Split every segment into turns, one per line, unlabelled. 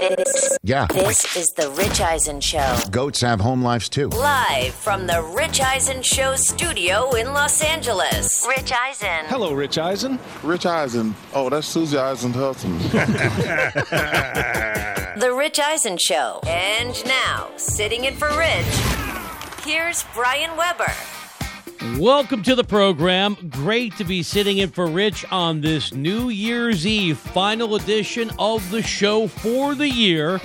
This,
Yeah.
this is the Rich Eisen Show.
Goats have home lives too.
Live from the Rich Eisen Show studio in Los Angeles. Rich Eisen.
Hello, Rich Eisen.
Rich Eisen. Oh, that's Susie Eisen's husband.
The Rich Eisen Show. And now, sitting in for Rich, here's Brian Weber.
Welcome to the program. Great to be sitting in for Rich on this New Year's Eve final edition of the show for the year.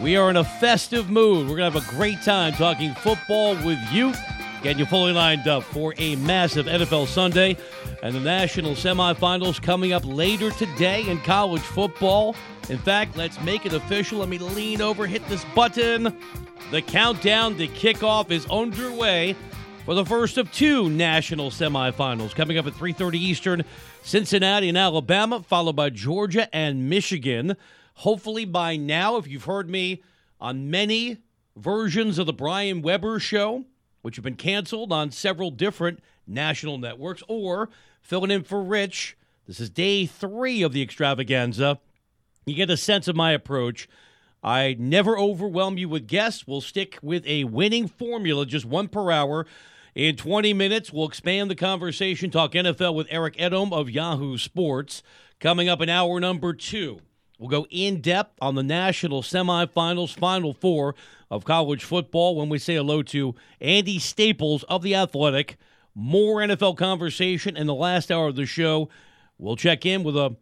We are in a festive mood. We're going to have a great time talking football with you, getting you fully lined up for a massive NFL Sunday and the national semifinals coming up later today in college football. In fact, let's make it official. Let me lean over, hit this button. The countdown to kickoff is underway for the first of two national semifinals coming up at 3:30 Eastern, Cincinnati and Alabama, followed by Georgia and Michigan. Hopefully by now, if you've heard me on many versions of the Brian Weber show, which have been canceled on several different national networks, or filling in for Rich, this is day three of the extravaganza. You get a sense of my approach. I never overwhelm you with guests. We'll stick with a winning formula, just one per hour. In 20 minutes, we'll expand the conversation, talk NFL with Eric Edholm of Yahoo Sports. Coming up in hour number two, we'll go in depth on the national semifinals, final four of college football when we say hello to Andy Staples of The Athletic. More NFL conversation in the last hour of the show. We'll check in with a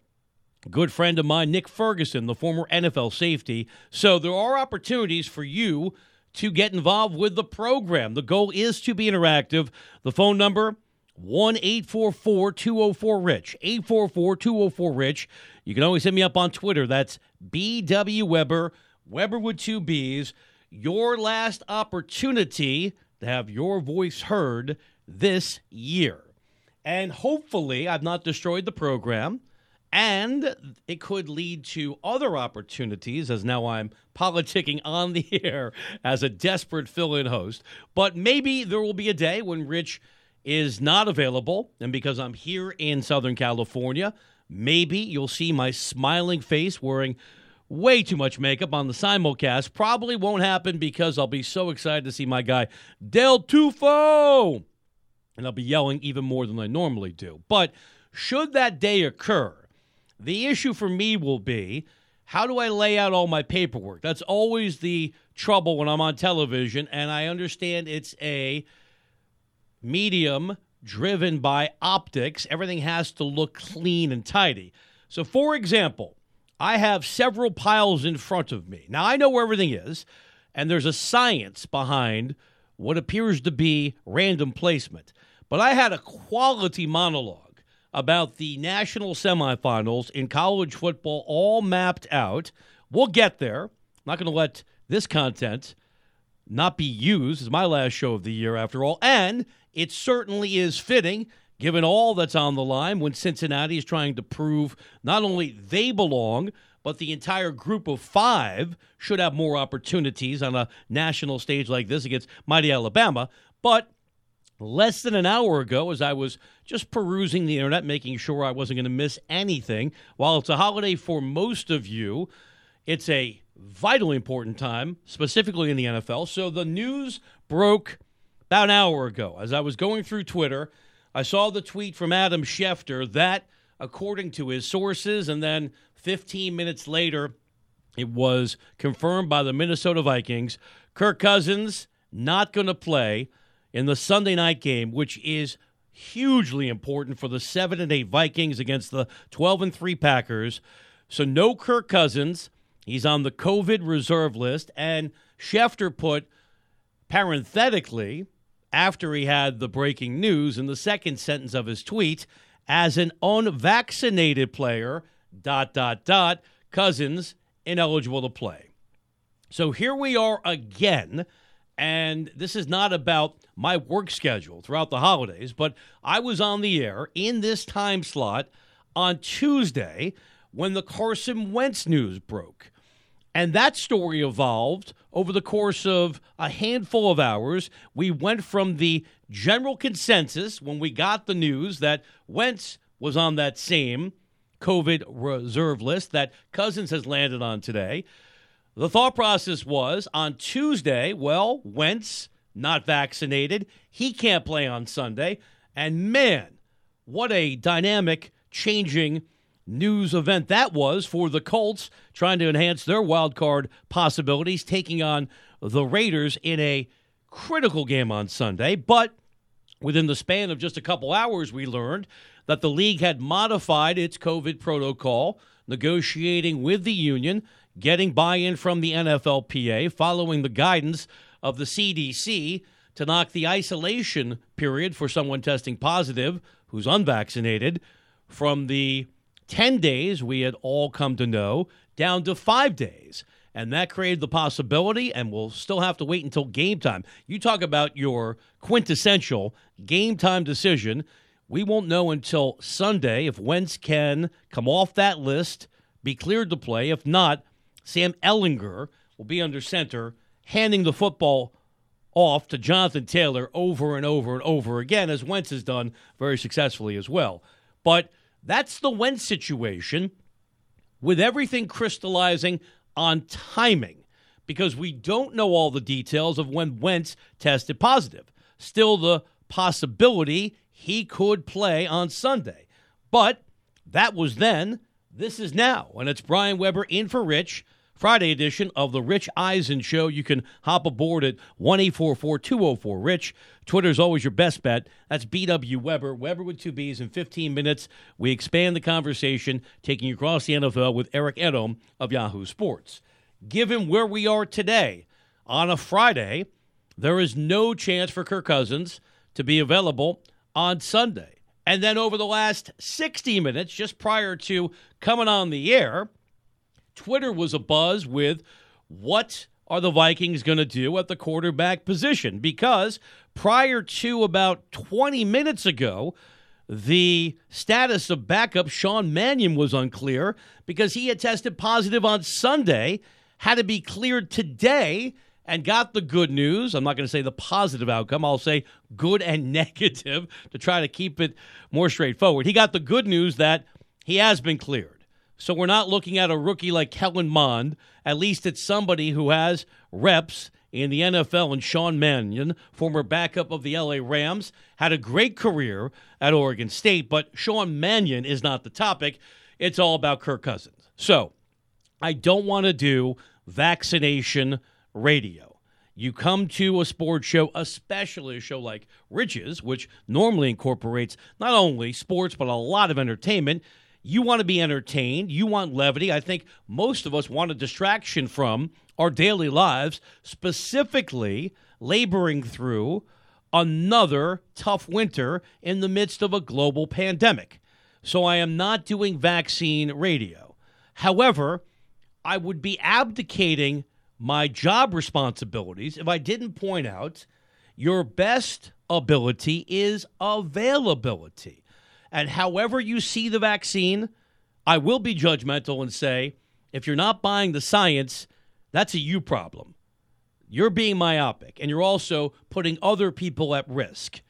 good friend of mine, Nick Ferguson, the former NFL safety. So there are opportunities for you to get involved with the program. The goal is to be interactive. The phone number, 1 844 204 Rich. 844 204 Rich. You can always hit me up on Twitter. That's BW Weber, Weber with two B's. Your last opportunity to have your voice heard this year. And hopefully, I've not destroyed the program. And it could lead to other opportunities as now I'm politicking on the air as a desperate fill in host. But maybe there will be a day when Rich is not available. And because I'm here in Southern California, maybe you'll see my smiling face wearing way too much makeup on the simulcast. Probably won't happen because I'll be so excited to see my guy, Del Tufo. And I'll be yelling even more than I normally do. But should that day occur, the issue for me will be how do I lay out all my paperwork? That's always the trouble when I'm on television, and I understand it's a medium driven by optics. Everything has to look clean and tidy. So, for example, I have several piles in front of me. Now, I know where everything is, and there's a science behind what appears to be random placement. But I had a quality monologue about the national semifinals in college football all mapped out. We'll get there. I'm not going to let this content not be used. It's my last show of the year, after all. And it certainly is fitting, given all that's on the line, when Cincinnati is trying to prove not only they belong, but the entire group of five should have more opportunities on a national stage like this against mighty Alabama. But less than an hour ago as I was just perusing the internet, making sure I wasn't going to miss anything. While it's a holiday for most of you, it's a vitally important time, specifically in the NFL. So the news broke about an hour ago. As I was going through Twitter, I saw the tweet from Adam Schefter that, according to his sources, and then 15 minutes later, it was confirmed by the Minnesota Vikings. Kirk Cousins not going to play in the Sunday night game, which is hugely important for the 7 and 8 Vikings against the 12 and 3 Packers. So no Kirk Cousins. He's on the COVID reserve list and Schefter put parenthetically after he had the breaking news in the second sentence of his tweet as an unvaccinated player dot dot dot Cousins ineligible to play. So here we are again and this is not about my work schedule throughout the holidays, but I was on the air in this time slot on Tuesday when the Carson Wentz news broke. And that story evolved over the course of a handful of hours. We went from the general consensus when we got the news that Wentz was on that same COVID reserve list that Cousins has landed on today The thought process was on Tuesday, well, Wentz not vaccinated. He can't play on Sunday. And man, what a dynamic, changing news event that was for the Colts trying to enhance their wild card possibilities, taking on the Raiders in a critical game on Sunday. But within the span of just a couple hours, we learned that the league had modified its COVID protocol, negotiating with the union, getting buy in from the NFLPA, following the guidance of the CDC to knock the isolation period for someone testing positive who's unvaccinated from the 10 days we had all come to know down to five days. And that created the possibility, and we'll still have to wait until game time. You talk about your quintessential game time decision. We won't know until Sunday if Wentz can come off that list, be cleared to play. If not, Sam Ehlinger will be under center, handing the football off to Jonathan Taylor over and over and over again, as Wentz has done very successfully as well. But that's the Wentz situation with everything crystallizing on timing because we don't know all the details of when Wentz tested positive. Still, the possibility he could play on Sunday. But that was then. This is now. And it's Brian Weber in for Rich. Friday edition of the Rich Eisen Show. You can hop aboard at 1 204 Rich. Twitter is always your best bet. That's BW Weber, Weber with two B's. In 15 minutes, we expand the conversation, taking you across the NFL with Eric Edholm of Yahoo Sports. Given where we are today, on a Friday, there is no chance for Kirk Cousins to be available on Sunday. And then over the last 60 minutes, just prior to coming on the air, Twitter was abuzz with what are the Vikings going to do at the quarterback position? Because prior to about 20 minutes ago, the status of backup Sean Mannion was unclear because he had tested positive on Sunday, had to be cleared today, and got the good news. I'm not going to say the positive outcome, I'll say good and negative to try to keep it more straightforward. He got the good news that he has been cleared. So we're not looking at a rookie like Kellen Mond. At least it's somebody who has reps in the NFL. And Sean Mannion, former backup of the LA Rams, had a great career at Oregon State. But Sean Mannion is not the topic. It's all about Kirk Cousins. So I don't want to do vaccination radio. You come to a sports show, especially a show like Rich's, which normally incorporates not only sports, but a lot of entertainment you want to be entertained, you want levity. I think most of us want a distraction from our daily lives, specifically laboring through another tough winter in the midst of a global pandemic. So I am not doing vaccine radio. However, I would be abdicating my job responsibilities if I didn't point out your best ability is availability. And however you see the vaccine, I will be judgmental and say if you're not buying the science, that's a you problem. You're being myopic and you're also putting other people at risk.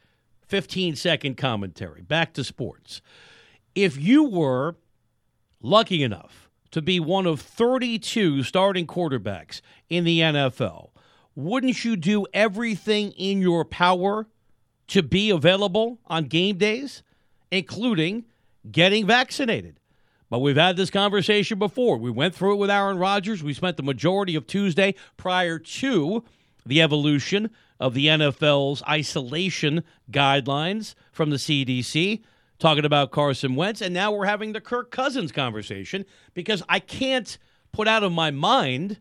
15 second commentary. Back to sports. If you were lucky enough to be one of 32 starting quarterbacks in the NFL, wouldn't you do everything in your power to be available on game days? Including getting vaccinated. But we've had this conversation before. We went through it with Aaron Rodgers. We spent the majority of Tuesday prior to the evolution of the NFL's isolation guidelines from the CDC, talking about Carson Wentz. And now we're having the Kirk Cousins conversation because I can't put out of my mind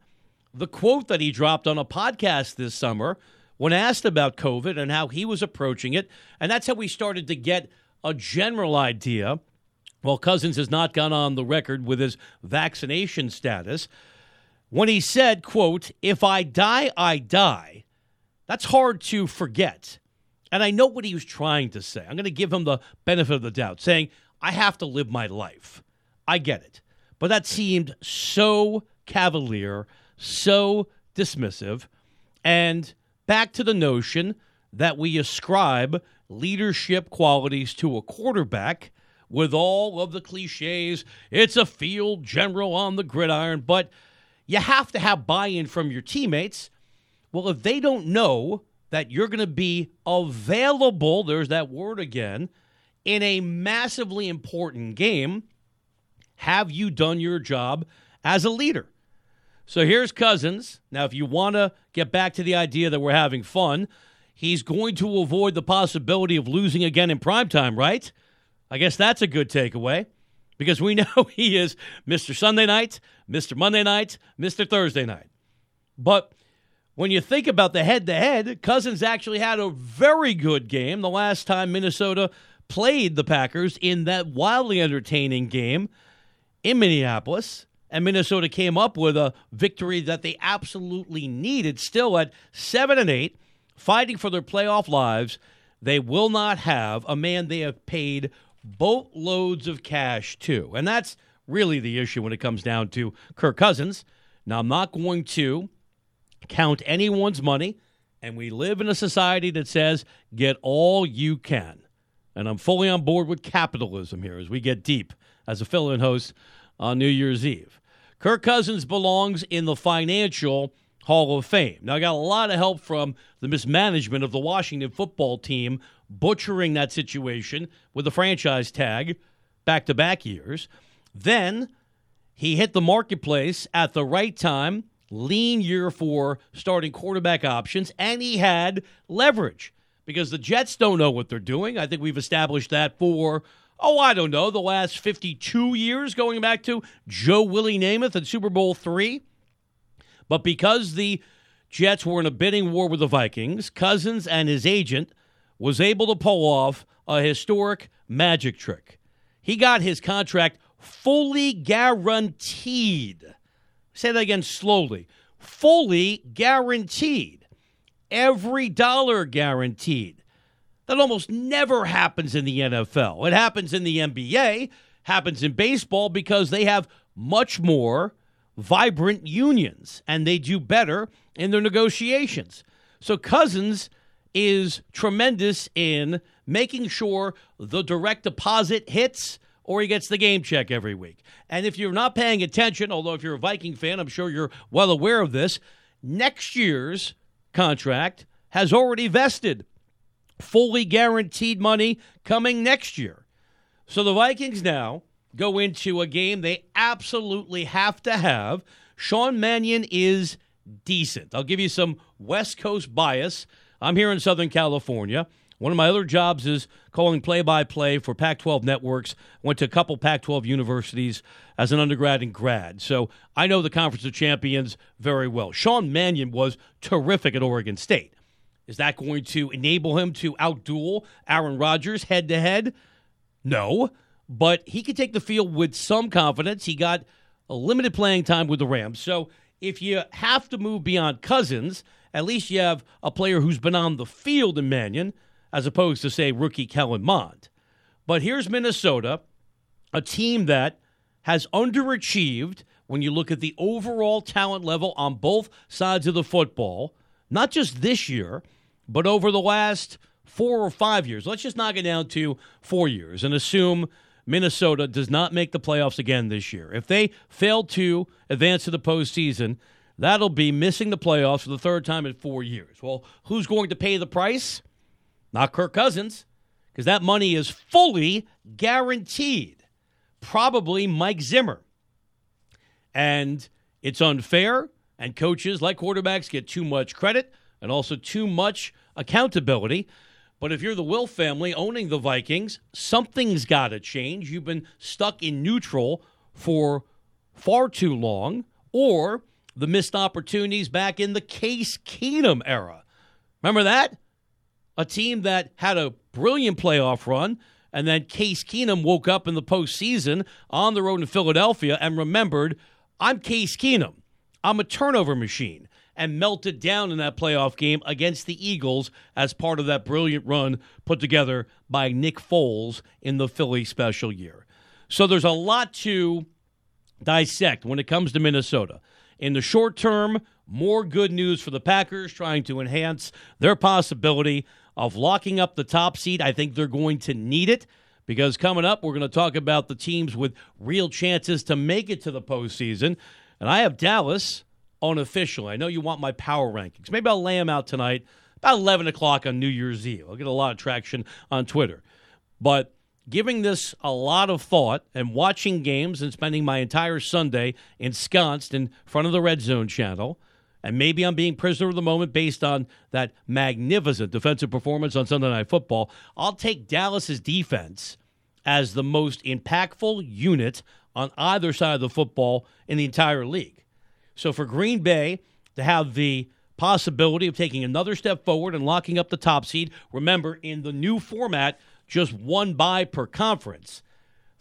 the quote that he dropped on a podcast this summer when asked about COVID and how he was approaching it. And that's how we started to get a general idea. Well, Cousins has not gone on the record with his vaccination status. When he said, quote, if I die, I die, that's hard to forget. And I know what he was trying to say. I'm going to give him the benefit of the doubt, saying, I have to live my life. I get it. But that seemed so cavalier, so dismissive. And back to the notion that we ascribe leadership qualities to a quarterback with all of the cliches. It's a field general on the gridiron, but you have to have buy in from your teammates. Well, if they don't know that you're going to be available, there's that word again, in a massively important game, have you done your job as a leader? So here's Cousins. Now, if you want to get back to the idea that we're having fun, he's going to avoid the possibility of losing again in primetime, right? I guess that's a good takeaway because we know he is Mr. Sunday night, Mr. Monday night, Mr. Thursday night. But when you think about the head to head, Cousins actually had a very good game the last time Minnesota played the Packers in that wildly entertaining game in Minneapolis. And Minnesota came up with a victory that they absolutely needed. Still at seven and eight, fighting for their playoff lives. They will not have a man they have paid boatloads of cash to. And that's really the issue when it comes down to Kirk Cousins. Now, I'm not going to count anyone's money. And we live in a society that says get all you can. And I'm fully on board with capitalism here as we get deep as a fill in host on New Year's Eve. Kirk Cousins belongs in the financial Hall of Fame. Now, I got a lot of help from the mismanagement of the Washington football team butchering that situation with the franchise tag back to back years. Then he hit the marketplace at the right time lean year for starting quarterback options, and he had leverage because the Jets don't know what they're doing. I think we've established that for, oh, I don't know, the last 52 years, going back to Joe Willie Namath and Super Bowl three. But because the Jets were in a bidding war with the Vikings, Cousins and his agent was able to pull off a historic magic trick. He got his contract fully guaranteed Say that again slowly. Fully guaranteed. Every dollar guaranteed. That almost never happens in the NFL. It happens in the NBA, happens in baseball because they have much more vibrant unions and they do better in their negotiations. So Cousins is tremendous in making sure the direct deposit hits or he gets the game check every week. And if you're not paying attention, although if you're a Viking fan, I'm sure you're well aware of this, next year's contract has already vested. Fully guaranteed money coming next year. So the Vikings now go into a game they absolutely have to have. Sean Mannion is decent. I'll give you some West Coast bias. I'm here in Southern California. One of my other jobs is calling play by play for Pac 12 networks. Went to a couple Pac 12 universities as an undergrad and grad. So I know the Conference of Champions very well. Sean Mannion was terrific at Oregon State. Is that going to enable him to outduel Aaron Rodgers head to head? No, but he could take the field with some confidence. He got a limited playing time with the Rams. So if you have to move beyond Cousins, at least you have a player who's been on the field in Mannion as opposed to, say, rookie Kellen Mond. But here's Minnesota, a team that has underachieved when you look at the overall talent level on both sides of the football, not just this year, but over the last four or five years. Let's just knock it down to four years and assume Minnesota does not make the playoffs again this year. If they fail to advance to the postseason, that'll be missing the playoffs for the third time in four years. Well, who's going to pay the price? not Kirk Cousins, because that money is fully guaranteed. Probably Mike Zimmer. And it's unfair, and coaches, like quarterbacks, get too much credit and also too much accountability. But if you're the Wilf family owning the Vikings, something's got to change. You've been stuck in neutral for far too long, or the missed opportunities back in the Case Keenum era. Remember that? a team that had a brilliant playoff run, and then Case Keenum woke up in the postseason on the road in Philadelphia and remembered, I'm Case Keenum. I'm a turnover machine. And melted down in that playoff game against the Eagles as part of that brilliant run put together by Nick Foles in the Philly special year. So there's a lot to dissect when it comes to Minnesota. In the short term, more good news for the Packers trying to enhance their possibility of locking up the top seed. I think they're going to need it because coming up, we're going to talk about the teams with real chances to make it to the postseason. And I have Dallas unofficial. I know you want my power rankings. Maybe I'll lay them out tonight about 11 o'clock on New Year's Eve. I'll get a lot of traction on Twitter. But giving this a lot of thought and watching games and spending my entire Sunday ensconced in front of the Red Zone channel. And maybe I'm being prisoner of the moment based on that magnificent defensive performance on Sunday Night Football. I'll take Dallas's defense as the most impactful unit on either side of the football in the entire league. So for Green Bay to have the possibility of taking another step forward and locking up the top seed, remember, in the new format, just one bye per conference.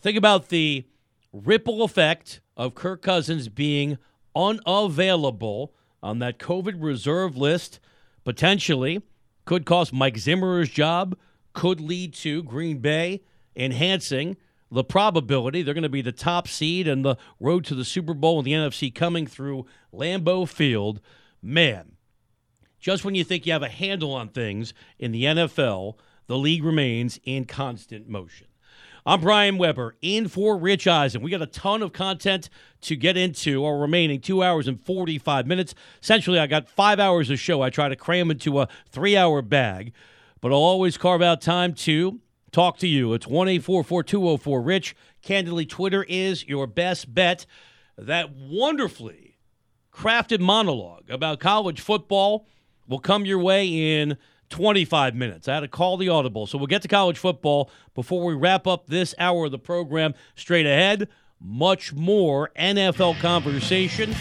Think about the ripple effect of Kirk Cousins being unavailable on that COVID reserve list, potentially could cost Mike Zimmer's job, could lead to Green Bay enhancing the probability they're going to be the top seed and the road to the Super Bowl in the NFC coming through Lambeau Field. Man, just when you think you have a handle on things in the NFL, the league remains in constant motion. I'm Brian Weber in for Rich Eisen. We got a ton of content to get into our remaining two hours and 45 minutes. Essentially, I got five hours of show. I try to cram into a three hour bag, but I'll always carve out time to talk to you. It's 1 204 Rich. Candidly, Twitter is your best bet. That wonderfully crafted monologue about college football will come your way in 25 minutes. I had to call the audible. So we'll get to college football before we wrap up this hour of the program. Straight ahead, much more NFL conversation.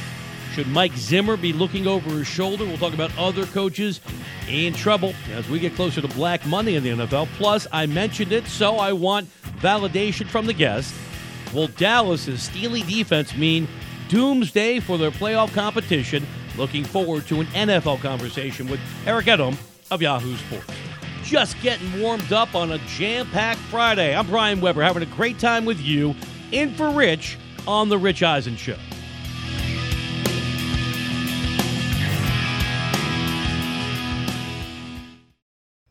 Should Mike Zimmer be looking over his shoulder? We'll talk about other coaches in trouble as we get closer to Black Monday in the NFL. Plus, I mentioned it, so I want validation from the guest. Will Dallas's steely defense mean doomsday for their playoff competition? Looking forward to an NFL conversation with Eric Edholm of Yahoo Sports. Just getting warmed up on a jam packed Friday. I'm Brian Weber, having a great time with you in for Rich on The Rich Eisen Show.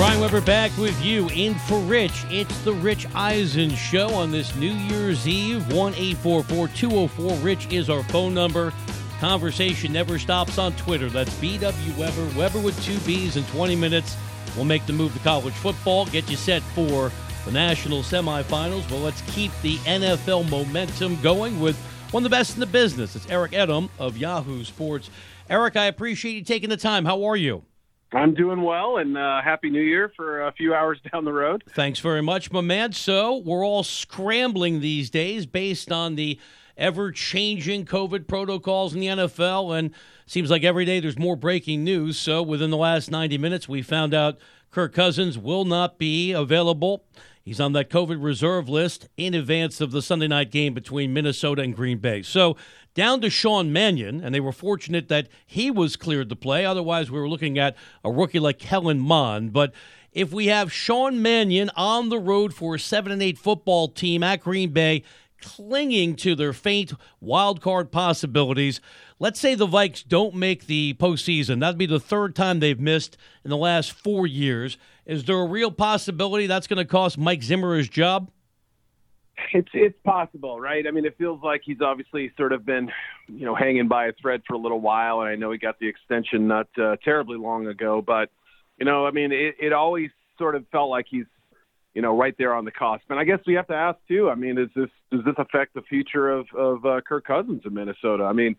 Brian Weber back with you in for Rich. It's the Rich Eisen Show on this New Year's Eve. 1 204 Rich is our phone number. Conversation never stops on Twitter. That's BW Weber, Weber with two B's in 20 minutes. Will make the move to college football, get you set for the national semifinals. Well, let's keep the NFL momentum going with one of the best in the business. It's Eric Edholm of Yahoo Sports. Eric, I appreciate you taking the time. How are you?
I'm doing well, and uh, happy New Year for a few hours down the road.
Thanks very much, my man. So we're all scrambling these days based on the ever-changing COVID protocols in the NFL, and seems like every day there's more breaking news. So within the last 90 minutes, we found out Kirk Cousins will not be available. He's on that COVID reserve list in advance of the Sunday night game between Minnesota and Green Bay. So down to Sean Mannion, and they were fortunate that he was cleared to play. Otherwise, we were looking at a rookie like Kellen Mond. But if we have Sean Mannion on the road for a 7 and 8 football team at Green Bay, clinging to their faint wild card possibilities. Let's say the Vikes don't make the postseason. That'd be the third time they've missed in the last four years. Is there a real possibility that's going to cost Mike Zimmer his job?
It's it's possible, right? I mean, it feels like he's obviously sort of been, you know, hanging by a thread for a little while, and I know he got the extension not uh, terribly long ago, but you know, I mean, it, it always sort of felt like he's you know, right there on the cusp. And I guess we have to ask too. I mean, is this does this affect the future of of uh, Kirk Cousins in Minnesota? I mean,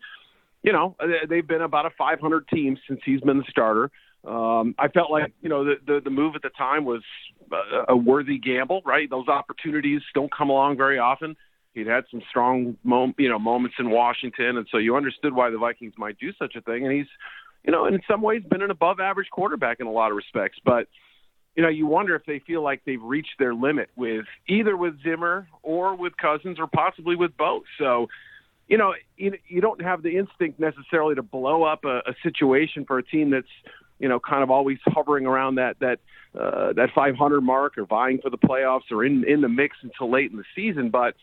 you know, they've been about a 500 team since he's been the starter. Um, I felt like you know the, the the move at the time was a, a worthy gamble, right? Those opportunities don't come along very often. He'd had some strong, mom, you know, moments in Washington, and so you understood why the Vikings might do such a thing. And he's, you know, in some ways been an above-average quarterback in a lot of respects, but you know, you wonder if they feel like they've reached their limit with either with Zimmer or with Cousins or possibly with both. So, you know, you, you don't have the instinct necessarily to blow up a, a situation for a team that's, you know, kind of always hovering around that that uh, that 500 mark or vying for the playoffs or in in the mix until late in the season. But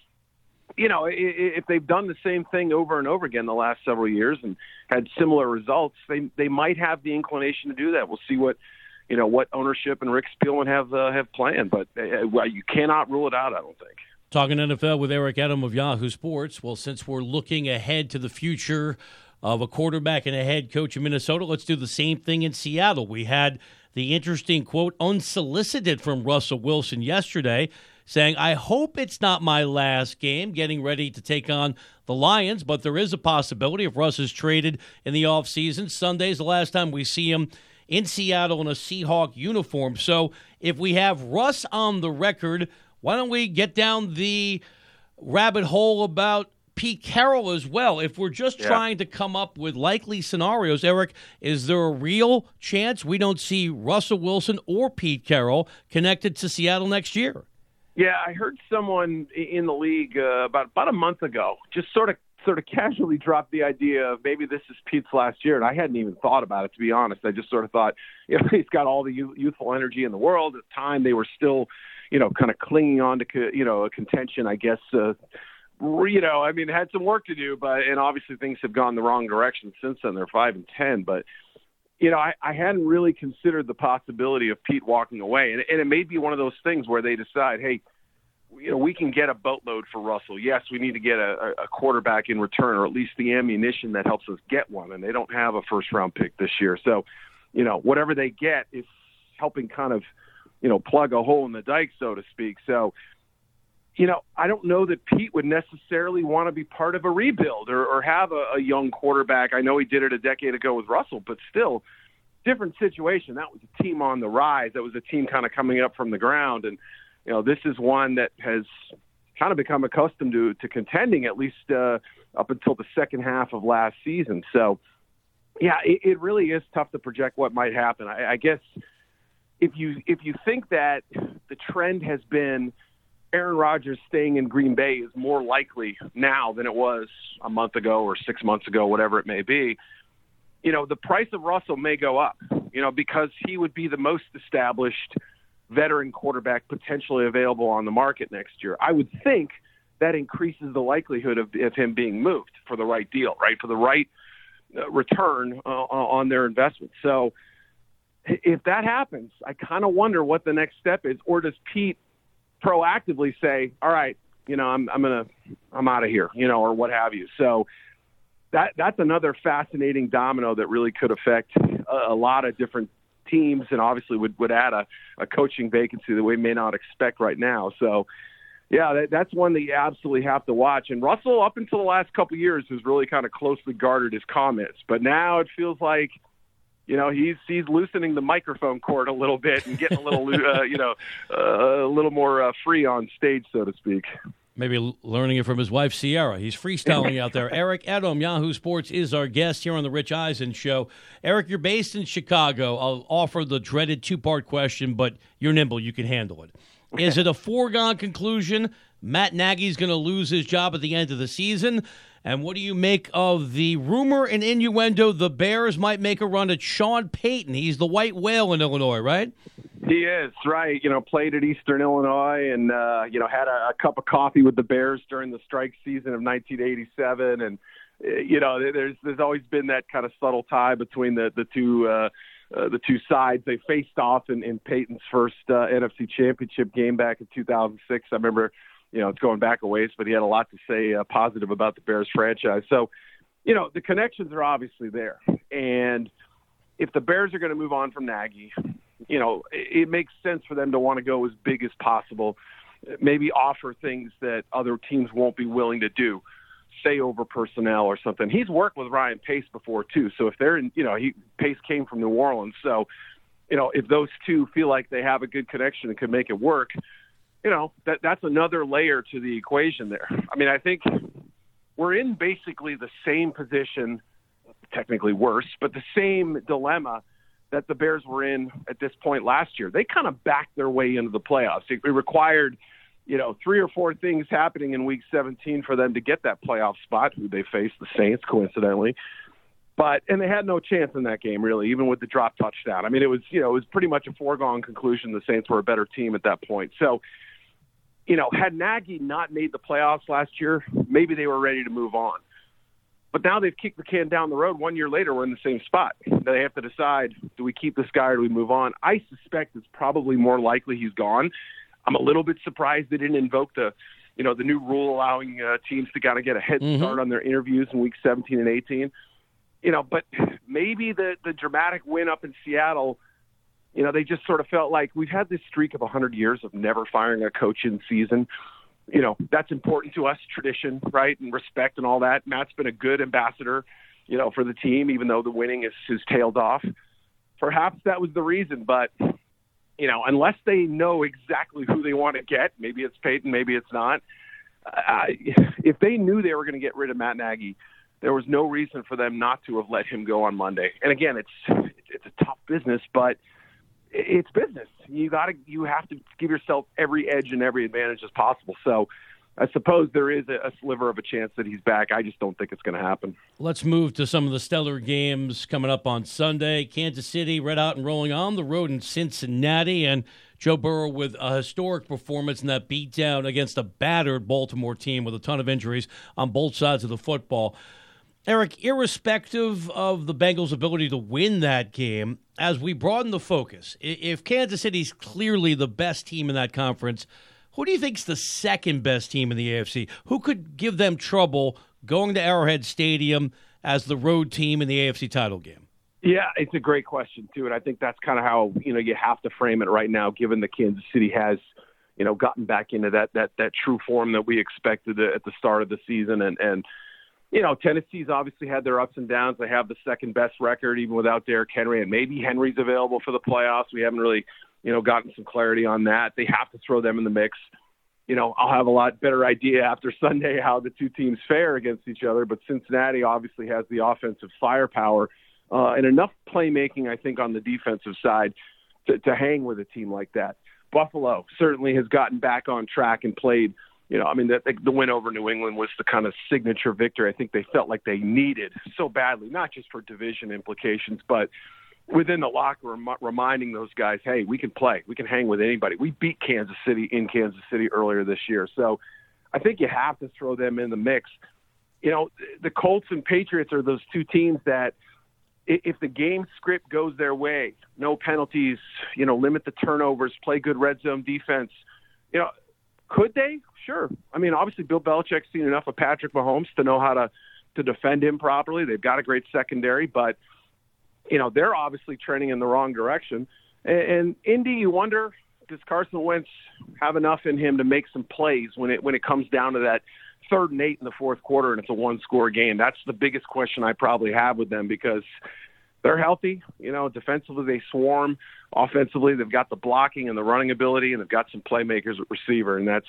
you know, if they've done the same thing over and over again the last several years and had similar results, they they might have the inclination to do that. We'll see what you know what ownership and Rick Spielman have uh, have planned, but uh, well, you cannot rule it out. I don't think.
Talking NFL with Eric Edholm of Yahoo Sports. Well, since we're looking ahead to the future of a quarterback and a head coach in Minnesota, let's do the same thing in Seattle. We had the interesting quote unsolicited from Russell Wilson yesterday saying, I hope it's not my last game getting ready to take on the Lions, but there is a possibility if Russ is traded in the offseason. Sunday's the last time we see him in Seattle in a Seahawk uniform. So if we have Russ on the record, why don't we get down the rabbit hole about Pete Carroll as well? If we're just yeah. trying to come up with likely scenarios, Eric, is there a real chance we don't see Russell Wilson or Pete Carroll connected to Seattle next year?
Yeah, I heard someone in the league uh, about about a month ago just sort of sort of casually dropped the idea of maybe this is Pete's last year, and I hadn't even thought about it to be honest. I just sort of thought, you know, he's got all the youthful energy in the world. At the time, they were still, you know, kind of clinging on to you know a contention, I guess. Uh, you know, I mean, had some work to do, but and obviously things have gone the wrong direction since then. They're five and ten, but you know, I, I hadn't really considered the possibility of Pete walking away, and, and it may be one of those things where they decide, hey you know, we can get a boatload for Russell. Yes, we need to get a, a quarterback in return, or at least the ammunition that helps us get one. And they don't have a first round pick this year, so you know, whatever they get is helping kind of, you know, plug a hole in the dike, so to speak. So, you know, I don't know that Pete would necessarily want to be part of a rebuild or, or have a, a young quarterback. I know he did it a decade ago with Russell, but still, different situation. That was a team on the rise. That was a team kind of coming up from the ground, and you know, this is one that has kind of become accustomed to to contending at least uh, up until the second half of last season. So, yeah, it, it really is tough to project what might happen. I, I guess if you if you think that the trend has been Aaron Rodgers staying in Green Bay is more likely now than it was a month ago or six months ago, whatever it may be. You know, the price of Russell may go up. You know, because he would be the most established veteran quarterback potentially available on the market next year. I would think that increases the likelihood of, of him being moved for the right deal, right? For the right uh, return uh, on their investment. So if that happens, I kind of wonder what the next step is. Or does Pete proactively say, all right, you know, I'm, I'm to, I'm out of here, you know, or what have you. So that, that's another fascinating domino that really could affect a, a lot of different teams, and obviously would would add a, a coaching vacancy that we may not expect right now. So, yeah, that, that's one that you absolutely have to watch. And Russell, up until the last couple of years, has really kind of closely guarded his comments, but now it feels like you know he's he's loosening the microphone cord a little bit and getting a little uh, you know uh, a little more uh, free on stage so to speak
maybe learning it from his wife Ciara. He's freestyling out there. Eric Edholm, Yahoo Sports, is our guest here on the Rich Eisen Show. Eric, you're based in Chicago. I'll offer the dreaded two-part question, but you're nimble. You can handle it. Is it a foregone conclusion Matt Nagy's going to lose his job at the end of the season? And what do you make of the rumor and innuendo the Bears might make a run at Sean Payton? He's the white whale in Illinois, right?
He is right. You know, played at Eastern Illinois, and uh, you know had a, a cup of coffee with the Bears during the strike season of 1987, and uh, you know, there's there's always been that kind of subtle tie between the the two. Uh, uh, the two sides they faced off in, in Payton's first uh, NFC Championship game back in 2006. I remember you know, it's going back a ways, but he had a lot to say uh, positive about the Bears franchise. So, you know, the connections are obviously there. And if the Bears are going to move on from Nagy, you know, it, it makes sense for them to want to go as big as possible, maybe offer things that other teams won't be willing to do, say over personnel or something. He's worked with Ryan Pace before too. So if they're in, you know, he Pace came from New Orleans. So, you know, if those two feel like they have a good connection and can make it work, you know that that's another layer to the equation there. I mean, I think we're in basically the same position, technically worse, but the same dilemma that the Bears were in at this point last year. They kind of backed their way into the playoffs. It required, you know, three or four things happening in Week 17 for them to get that playoff spot. Who they faced, the Saints, coincidentally. But and they had no chance in that game really, even with the drop touchdown. I mean, it was you know it was pretty much a foregone conclusion. The Saints were a better team at that point. So you know, had Nagy not made the playoffs last year, maybe they were ready to move on. But now they've kicked the can down the road. One year later, we're in the same spot. They have to decide: do we keep this guy or do we move on? I suspect it's probably more likely he's gone. I'm a little bit surprised they didn't invoke the, you know, the new rule allowing uh, teams to kind of get a head mm-hmm. start on their interviews in week 17 and 18. You know, but maybe the the dramatic win up in Seattle you know, they just sort of felt like we've had this streak of 100 years of never firing a coach in season. You know, that's important to us, tradition, right, and respect and all that. Matt's been a good ambassador, you know, for the team, even though the winning is, is tailed off. Perhaps that was the reason, but you know, unless they know exactly who they want to get, maybe it's Payton, maybe it's not. Uh, if they knew they were going to get rid of Matt Nagy, there was no reason for them not to have let him go on Monday. And again, it's it's a tough business, but it's business. You got to you have to give yourself every edge and every advantage as possible. So I suppose there is a, sliver of a chance that he's back. I just don't think it's going to happen.
Let's move to some of the stellar games coming up on Sunday. Kansas City red out and rolling on the road in Cincinnati, and Joe Burrow with a historic performance in that beatdown against a battered Baltimore team with a ton of injuries on both sides of the football. Eric, irrespective of the Bengals' ability to win that game, as we broaden the focus, if Kansas City's clearly the best team in that conference, who do you think's the second best team in the AFC? Who could give them trouble going to Arrowhead Stadium as the road team in the AFC title game?
Yeah, it's a great question too, and I think that's kind of how you know you have to frame it right now, given that Kansas City has you know gotten back into that that that true form that we expected at the start of the season, and and you know, Tennessee's obviously had their ups and downs. They have the second best record, even without Derrick Henry, and maybe Henry's available for the playoffs. We haven't really, you know, gotten some clarity on that. They have to throw them in the mix. You know, I'll have a lot better idea after Sunday how the two teams fare against each other. But Cincinnati obviously has the offensive firepower uh, and enough playmaking, I think, on the defensive side to, to hang with a team like that. Buffalo certainly has gotten back on track and played you know, I mean, the, the win over New England was the kind of signature victory I think they felt like they needed so badly, not just for division implications, but within the locker room, reminding those guys, hey, we can play, we can hang with anybody. We beat Kansas City in Kansas City earlier this year, so I think you have to throw them in the mix. You know, the Colts and Patriots are those two teams that if the game script goes their way, no penalties, you know, limit the turnovers, play good red zone defense, you know, could they? Sure. I mean, obviously, Bill Belichick's seen enough of Patrick Mahomes to know how to to defend him properly. They've got a great secondary, but you know, they're obviously trending in the wrong direction. And, and Indy, you wonder, does Carson Wentz have enough in him to make some plays when it when it comes down to that third and eight in the fourth quarter and it's a one score game? That's the biggest question I probably have with them because they're healthy. You know, defensively they swarm. Offensively, they've got the blocking and the running ability, and they've got some playmakers at receiver, and that's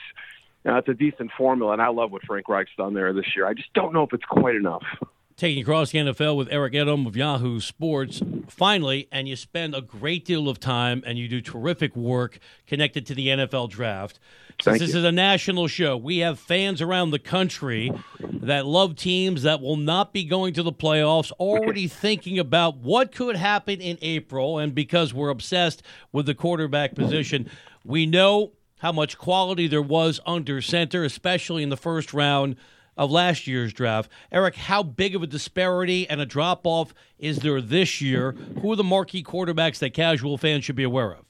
that's a decent formula. And I love what Frank Reich's done there this year. I just don't know if it's quite enough
taking across the NFL with Eric Edholm of Yahoo Sports. Finally, and you spend a great deal of time and you do terrific work connected to the NFL draft. Since
Thank
this
you.
is a national show, we have fans around the country that love teams that will not be going to the playoffs, already thinking about what could happen in April. And because we're obsessed with the quarterback position, we know how much quality there was under center, especially in the first round of last year's draft. Eric, how big of a disparity and a drop off is there this year? Who are the marquee quarterbacks that casual fans should be aware of?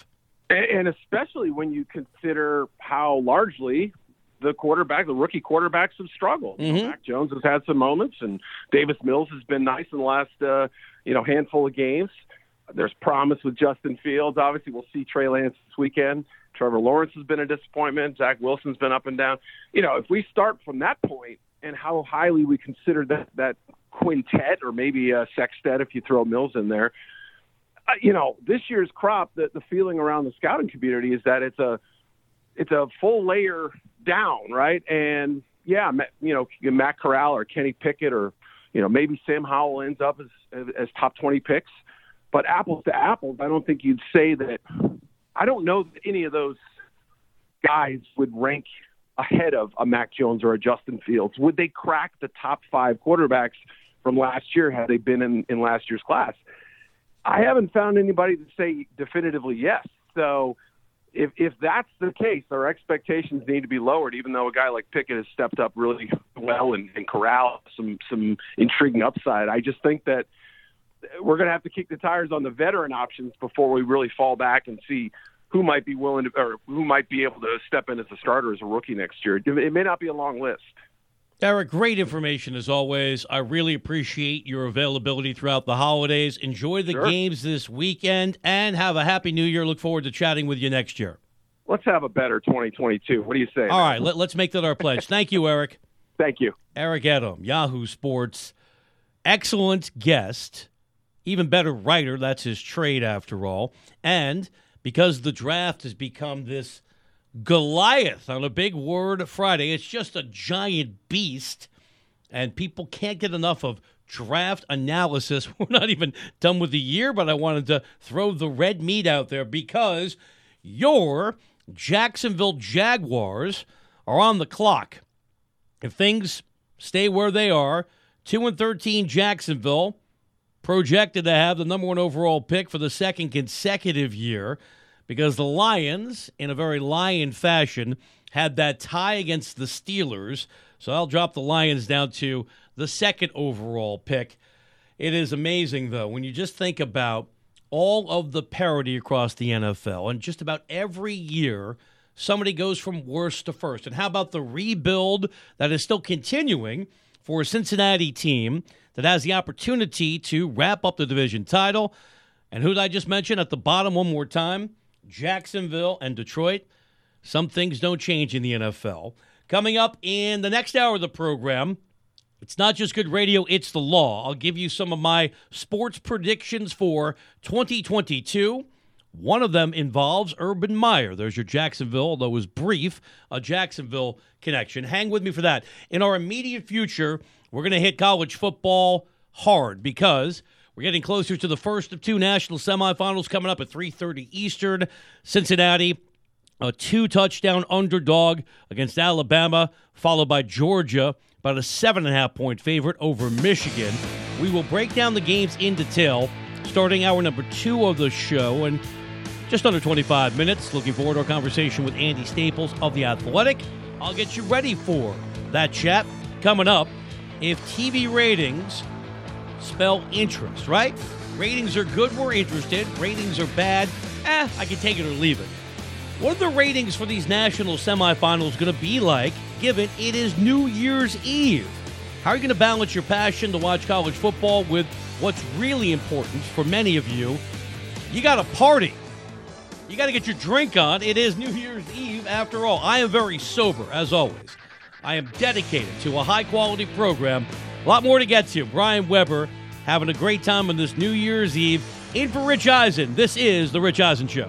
And especially when you consider how largely the quarterback, the rookie quarterbacks have struggled.
Mhm.
Mac Jones has had some moments, and Davis Mills has been nice in the last uh, you know handful of games. There's promise with Justin Fields. Obviously, we'll see Trey Lance this weekend. Trevor Lawrence has been a disappointment. Zach Wilson's been up and down. You know, if we start from that point and how highly we consider that that quintet, or maybe a sextet if you throw Mills in there, uh, you know, this year's crop, the, the feeling around the scouting community is that it's a it's a full layer down, right? And yeah, you know, Matt Corral or Kenny Pickett or you know maybe Sam Howell ends up as as top twenty picks, but apples to apples, I don't think you'd say that. I don't know that any of those guys would rank ahead of a Mac Jones or a Justin Fields. Would they crack the top five quarterbacks from last year had they been in, in last year's class? I haven't found anybody to say definitively yes. So if if that's the case, our expectations need to be lowered. Even though a guy like Pickett has stepped up really well and, and Corral some some intriguing upside, I just think that we're going to have to kick the tires on the veteran options before we really fall back and see who might be willing to or who might be able to step in as a starter as a rookie next year. It may not be a long list.
Eric, great information as always. I really appreciate your availability throughout the holidays. Enjoy the
Sure.
games this weekend and have a happy new year. Look forward to chatting with you next year.
Let's have a better 2022. What do you say?
All right, let, let's make that our pledge. Thank you, Eric.
Thank you.
Eric Edholm, Yahoo Sports. Excellent guest, even better writer. That's his trade, after all. And because the draft has become this Goliath on a big word Friday, it's just a giant beast, and people can't get enough of draft analysis. We're not even done with the year, but I wanted to throw the red meat out there because your Jacksonville Jaguars are on the clock if things stay where they are, 2 and 13 Jacksonville projected to have the number 1 overall pick for the second consecutive year because the Lions in a very lion fashion had that tie against the Steelers. So I'll drop the Lions down to the second overall pick. It is amazing though when you just think about all of the parity across the NFL and just about every year somebody goes from worst to first. And how about the rebuild that is still continuing for a Cincinnati team that has the opportunity to wrap up the division title? And who did I just mention at the bottom one more time? Jacksonville and Detroit. Some things don't change in the NFL. Coming up in the next hour of the program, it's not just good radio, it's the law. I'll give you some of my sports predictions for 2022. One of them involves Urban Meyer. There's your Jacksonville, although it was brief, a Jacksonville connection. Hang with me for that. In our immediate future, we're going to hit college football hard because we're getting closer to the first of two national semifinals coming up at 3:30 Eastern. Cincinnati a two touchdown underdog against Alabama, followed by Georgia, about a seven and a half point favorite over Michigan. We will break down the games in detail starting hour number two of the show and just under 25 minutes. Looking forward to our conversation with Andy Staples of The Athletic. I'll get you ready for that chat coming up. If TV ratings spell interest, right? Ratings are good, we're interested. Ratings are bad, eh, I can take it or leave it. What are the ratings for these national semifinals going to be like, given it is New Year's Eve? How are you going to balance your passion to watch college football with what's really important for many of you, you got to party. You got to get your drink on. It is New Year's Eve after all. I am very sober, as always. I am dedicated to a high quality program. A lot more to get to. Brian Weber having a great time on this New Year's Eve. In for Rich Eisen, this is The Rich Eisen Show.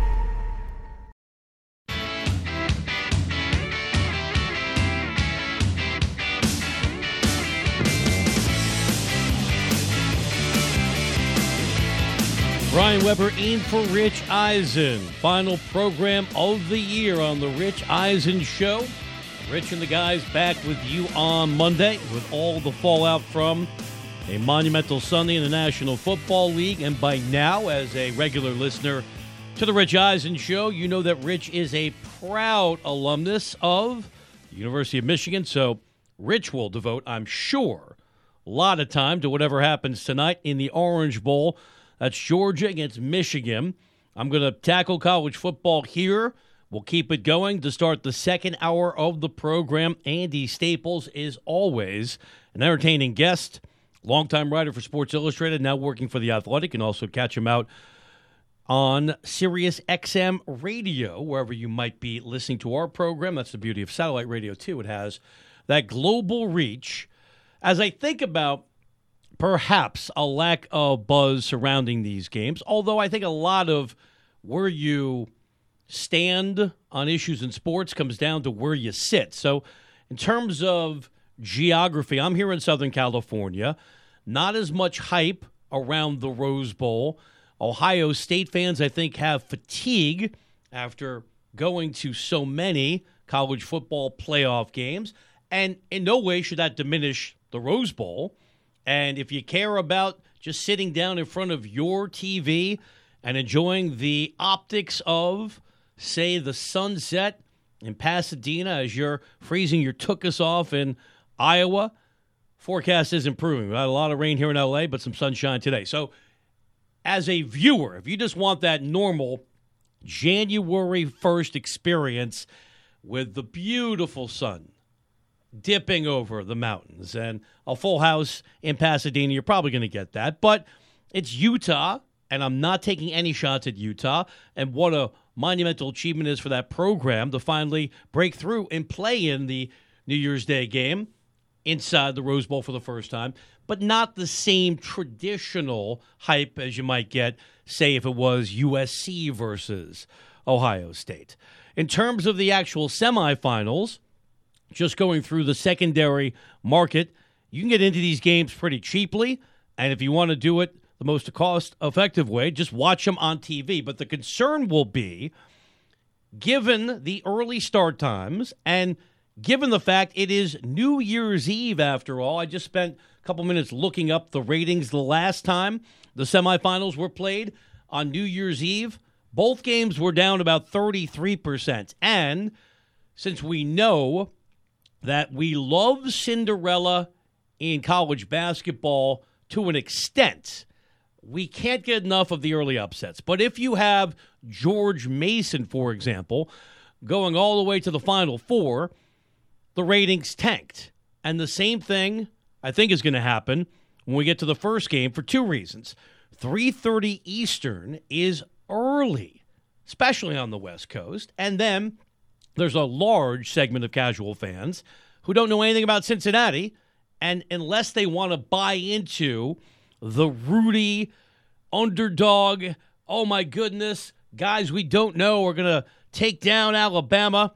Brian Weber in for Rich Eisen. Final program of the year on the Rich Eisen Show. Rich and the guys back with you on Monday with all the fallout from a monumental Sunday in the National Football League. And by now, as a regular listener to the Rich Eisen Show, you know that Rich is a proud alumnus of the University of Michigan. So Rich will devote, I'm sure, a lot of time to whatever happens tonight in the Orange Bowl. That's Georgia against Michigan. I'm going to tackle college football here. We'll keep it going to start the second hour of the program. Andy Staples is always an entertaining guest, longtime writer for Sports Illustrated, now working for The Athletic. and also catch him out on Sirius XM radio, wherever you might be listening to our program. That's the beauty of satellite radio, too. It has that global reach. As I think about perhaps a lack of buzz surrounding these games. Although I think a lot of where you stand on issues in sports comes down to where you sit. So, in terms of geography, I'm here in Southern California. Not as much hype around the Rose Bowl. Ohio State fans, I think, have fatigue after going to so many college football playoff games. And in no way should that diminish the Rose Bowl. And if you care about just sitting down in front of your TV and enjoying the optics of, say, the sunset in Pasadena as you're freezing your tookus off in Iowa, forecast is improving. We had a lot of rain here in LA, but some sunshine today. So, as a viewer, if you just want that normal January 1st experience with the beautiful sun, dipping over the mountains and a full house in Pasadena. You're probably going to get that. But it's Utah, and I'm not taking any shots at Utah. And what a monumental achievement is for that program to finally break through and play in the New Year's Day game inside the Rose Bowl for the first time, but not the same traditional hype as you might get, say, if it was USC versus Ohio State. In terms of the actual semifinals, just going through the secondary market, you can get into these games pretty cheaply. And if you want to do it the most cost effective way, just watch them on TV. But the concern will be given the early start times and given the fact it is New Year's Eve after all, I just spent a couple minutes looking up the ratings the last time the semifinals were played on New Year's Eve. Both games were down about 33%. And since we know that we love Cinderella in college basketball to an extent. We can't get enough of the early upsets. But if you have George Mason, for example, going all the way to the Final Four, the ratings tanked. And the same thing I think is going to happen when we get to the first game for two reasons. 3:30 Eastern is early, especially on the West Coast, and then there's a large segment of casual fans who don't know anything about Cincinnati and unless they want to buy into the Rudy underdog, oh my goodness, guys we don't know are going to take down Alabama.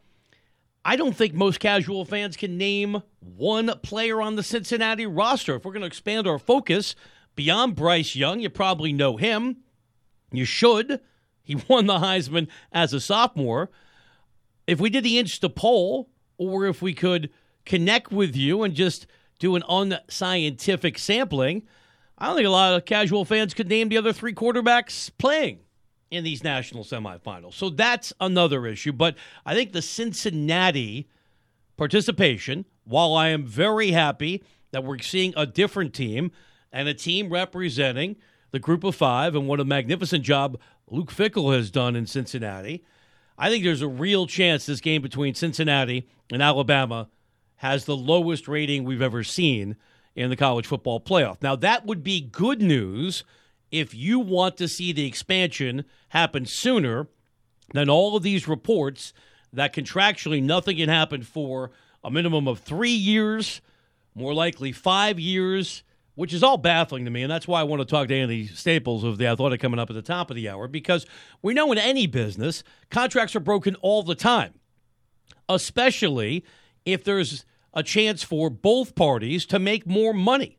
I don't think most casual fans can name one player on the Cincinnati roster. If we're going to expand our focus beyond Bryce Young, you probably know him. You should. He won the Heisman as a sophomore. If we did the inch to poll, or if we could connect with you and just do an unscientific sampling, I don't think a lot of casual fans could name the other three quarterbacks playing in these national semifinals. So that's another issue. But I think the Cincinnati participation, while I am very happy that we're seeing a different team and a team representing the group of five and what a magnificent job Luke Fickell has done in Cincinnati, I think there's a real chance this game between Cincinnati and Alabama has the lowest rating we've ever seen in the college football playoff. Now, that would be good news if you want to see the expansion happen sooner than all of these reports that contractually nothing can happen for a minimum of three years, more likely five years, which is all baffling to me. And that's why I want to talk to Andy Staples of the Athletic coming up at the top of the hour, because we know in any business, contracts are broken all the time, especially if there's a chance for both parties to make more money.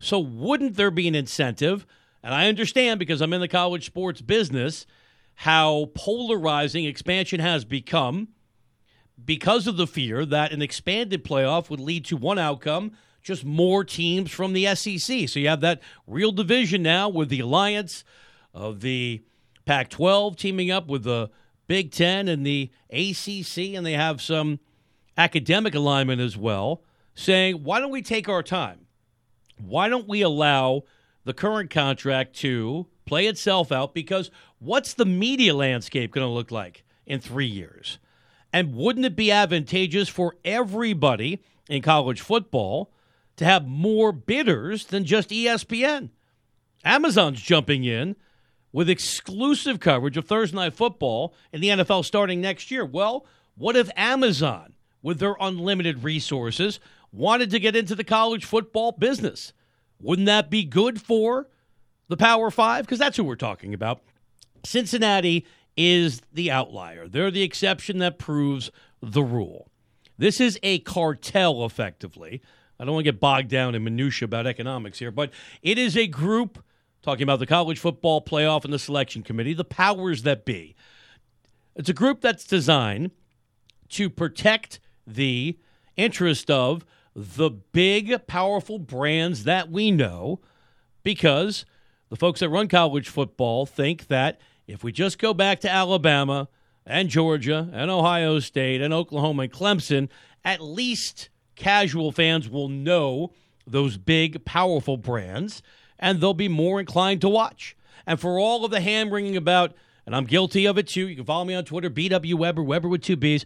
So, wouldn't there be an incentive? And I understand because I'm in the college sports business how polarizing expansion has become because of the fear that an expanded playoff would lead to one outcome just more teams from the SEC. So you have that real division now with the alliance of the Pac 12 teaming up with the Big Ten and the ACC, and they have some academic alignment as well, saying, why don't we take our time? Why don't we allow the current contract to play itself out? Because what's the media landscape going to look like in three years? And wouldn't it be advantageous for everybody in college football to have more bidders than just ESPN? Amazon's jumping in with exclusive coverage of Thursday Night Football in the NFL starting next year. Well, what if Amazon with their unlimited resources, wanted to get into the college football business. Wouldn't that be good for the Power Five? Because that's who we're talking about. Cincinnati is the outlier. They're the exception that proves the rule. This is a cartel, effectively. I don't want to get bogged down in minutia about economics here, but it is a group talking about the college football playoff and the selection committee, the powers that be. It's a group that's designed to protect the interest of the big, powerful brands that we know because the folks that run college football think that if we just go back to Alabama and Georgia and Ohio State and Oklahoma and Clemson, at least casual fans will know those big, powerful brands and they'll be more inclined to watch. And for all of the hand wringing about, and I'm guilty of it too, you can follow me on Twitter, BW Weber, Weber with two B's.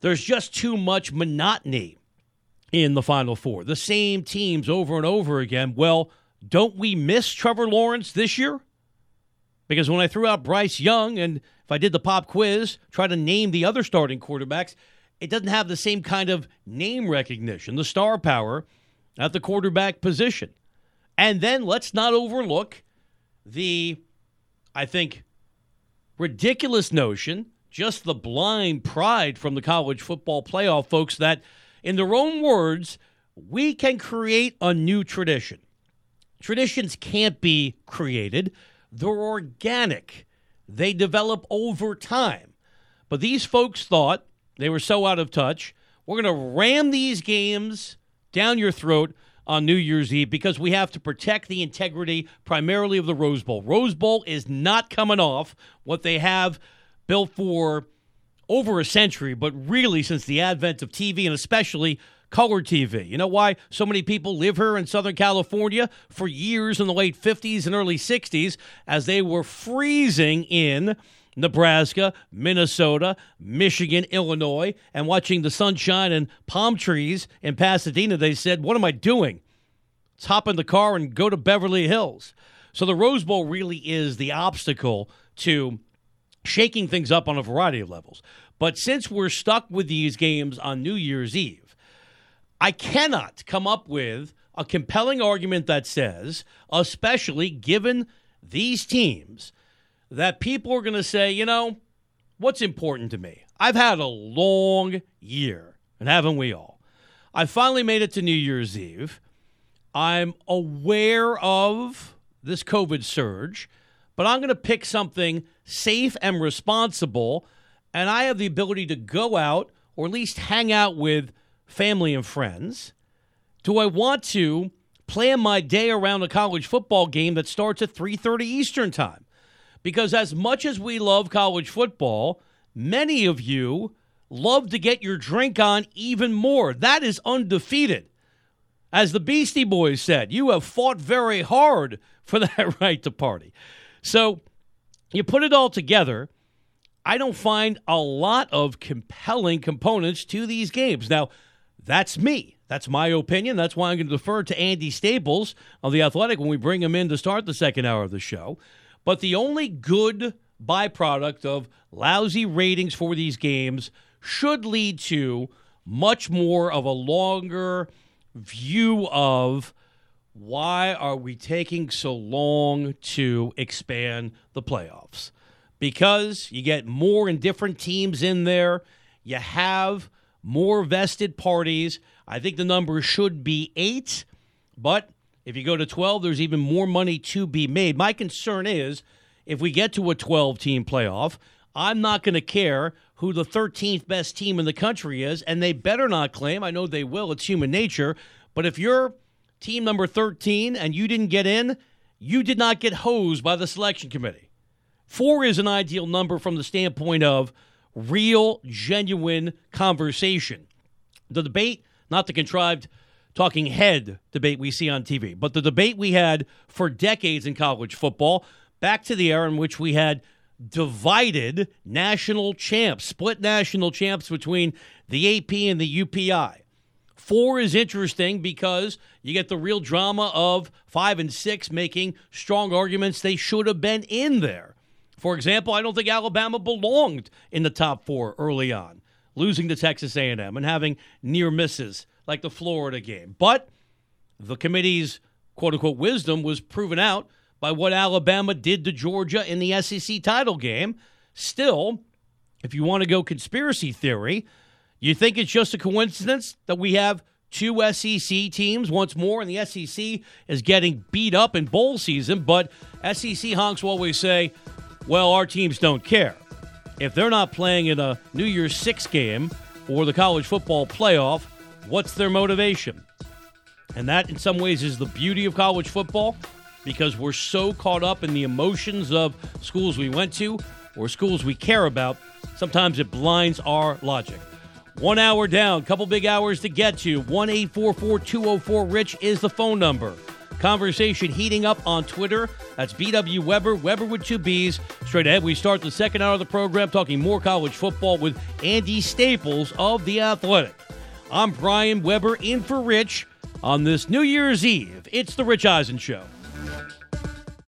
There's just too much monotony in the Final Four. The same teams over and over again. Well, don't we miss Trevor Lawrence this year? Because when I threw out Bryce Young and if I did the pop quiz, try to name the other starting quarterbacks, it doesn't have the same kind of name recognition, the star power at the quarterback position. And then let's not overlook the, I think, ridiculous notion just the blind pride from the college football playoff folks that, in their own words, we can create a new tradition. Traditions can't be created, they're organic, they develop over time. But these folks thought they were so out of touch. We're going to ram these games down your throat on New Year's Eve because we have to protect the integrity primarily of the Rose Bowl. Rose Bowl is not coming off what they have built for over a century, but really since the advent of TV and especially color TV. You know why so many people live here in Southern California for years in the late 50s and early 60s as they were freezing in Nebraska, Minnesota, Michigan, Illinois, and watching the sunshine and palm trees in Pasadena, they said, What am I doing? Let's hop in the car and go to Beverly Hills. So the Rose Bowl really is the obstacle to shaking things up on a variety of levels. But since we're stuck with these games on New Year's Eve, I cannot come up with a compelling argument that says, especially given these teams, that people are going to say, you know, what's important to me? I've had a long year, and haven't we all? I finally made it to New Year's Eve. I'm aware of this COVID surge, but I'm going to pick something safe and responsible, and I have the ability to go out or at least hang out with family and friends. Do I want to plan my day around a college football game that starts at 3:30 Eastern Time? Because as much as we love college football, many of you love to get your drink on even more. That is undefeated. As the Beastie Boys said, you have fought very hard for that right to party. So you put it all together, I don't find a lot of compelling components to these games. Now, that's me. That's my opinion. That's why I'm going to defer to Andy Staples of The Athletic when we bring him in to start the second hour of the show. But the only good byproduct of lousy ratings for these games should lead to much more of a longer view of why are we taking so long to expand the playoffs? Because you get more and different teams in there, you have more vested parties. I think the number should be eight, but if you go to 12, there's even more money to be made. My concern is if we get to a 12 team playoff, I'm not going to care who the 13th best team in the country is, and they better not claim. I know they will, it's human nature. But if you're team number 13 and you didn't get in, you did not get hosed by the selection committee. Four is an ideal number from the standpoint of real, genuine conversation. The debate, not the contrived talking head debate we see on TV, but the debate we had for decades in college football, back to the era in which we had divided national champs, split national champs between the AP and the UPI. Four is interesting because you get the real drama of five and six making strong arguments they should have been in there. For example, I don't think Alabama belonged in the top four early on, losing to Texas A&M and having near misses like the Florida game. But the committee's quote unquote wisdom was proven out by what Alabama did to Georgia in the SEC title game. Still, if you want to go conspiracy theory, you think it's just a coincidence that we have two SEC teams once more, and the SEC is getting beat up in bowl season, but SEC honks will always say, well, our teams don't care. If they're not playing in a New Year's Six game or the college football playoff, What's their motivation? And that, in some ways, is the beauty of college football because we're so caught up in the emotions of schools we went to or schools we care about. Sometimes it blinds our logic. One hour down, couple big hours to get to. 1 204 Rich is the phone number. Conversation heating up on Twitter. That's BW Weber, Weber with two B's. Straight ahead, we start the second hour of the program talking more college football with Andy Staples of The Athletic. I'm Brian Weber in for Rich on this New Year's Eve. It's The Rich Eisen Show.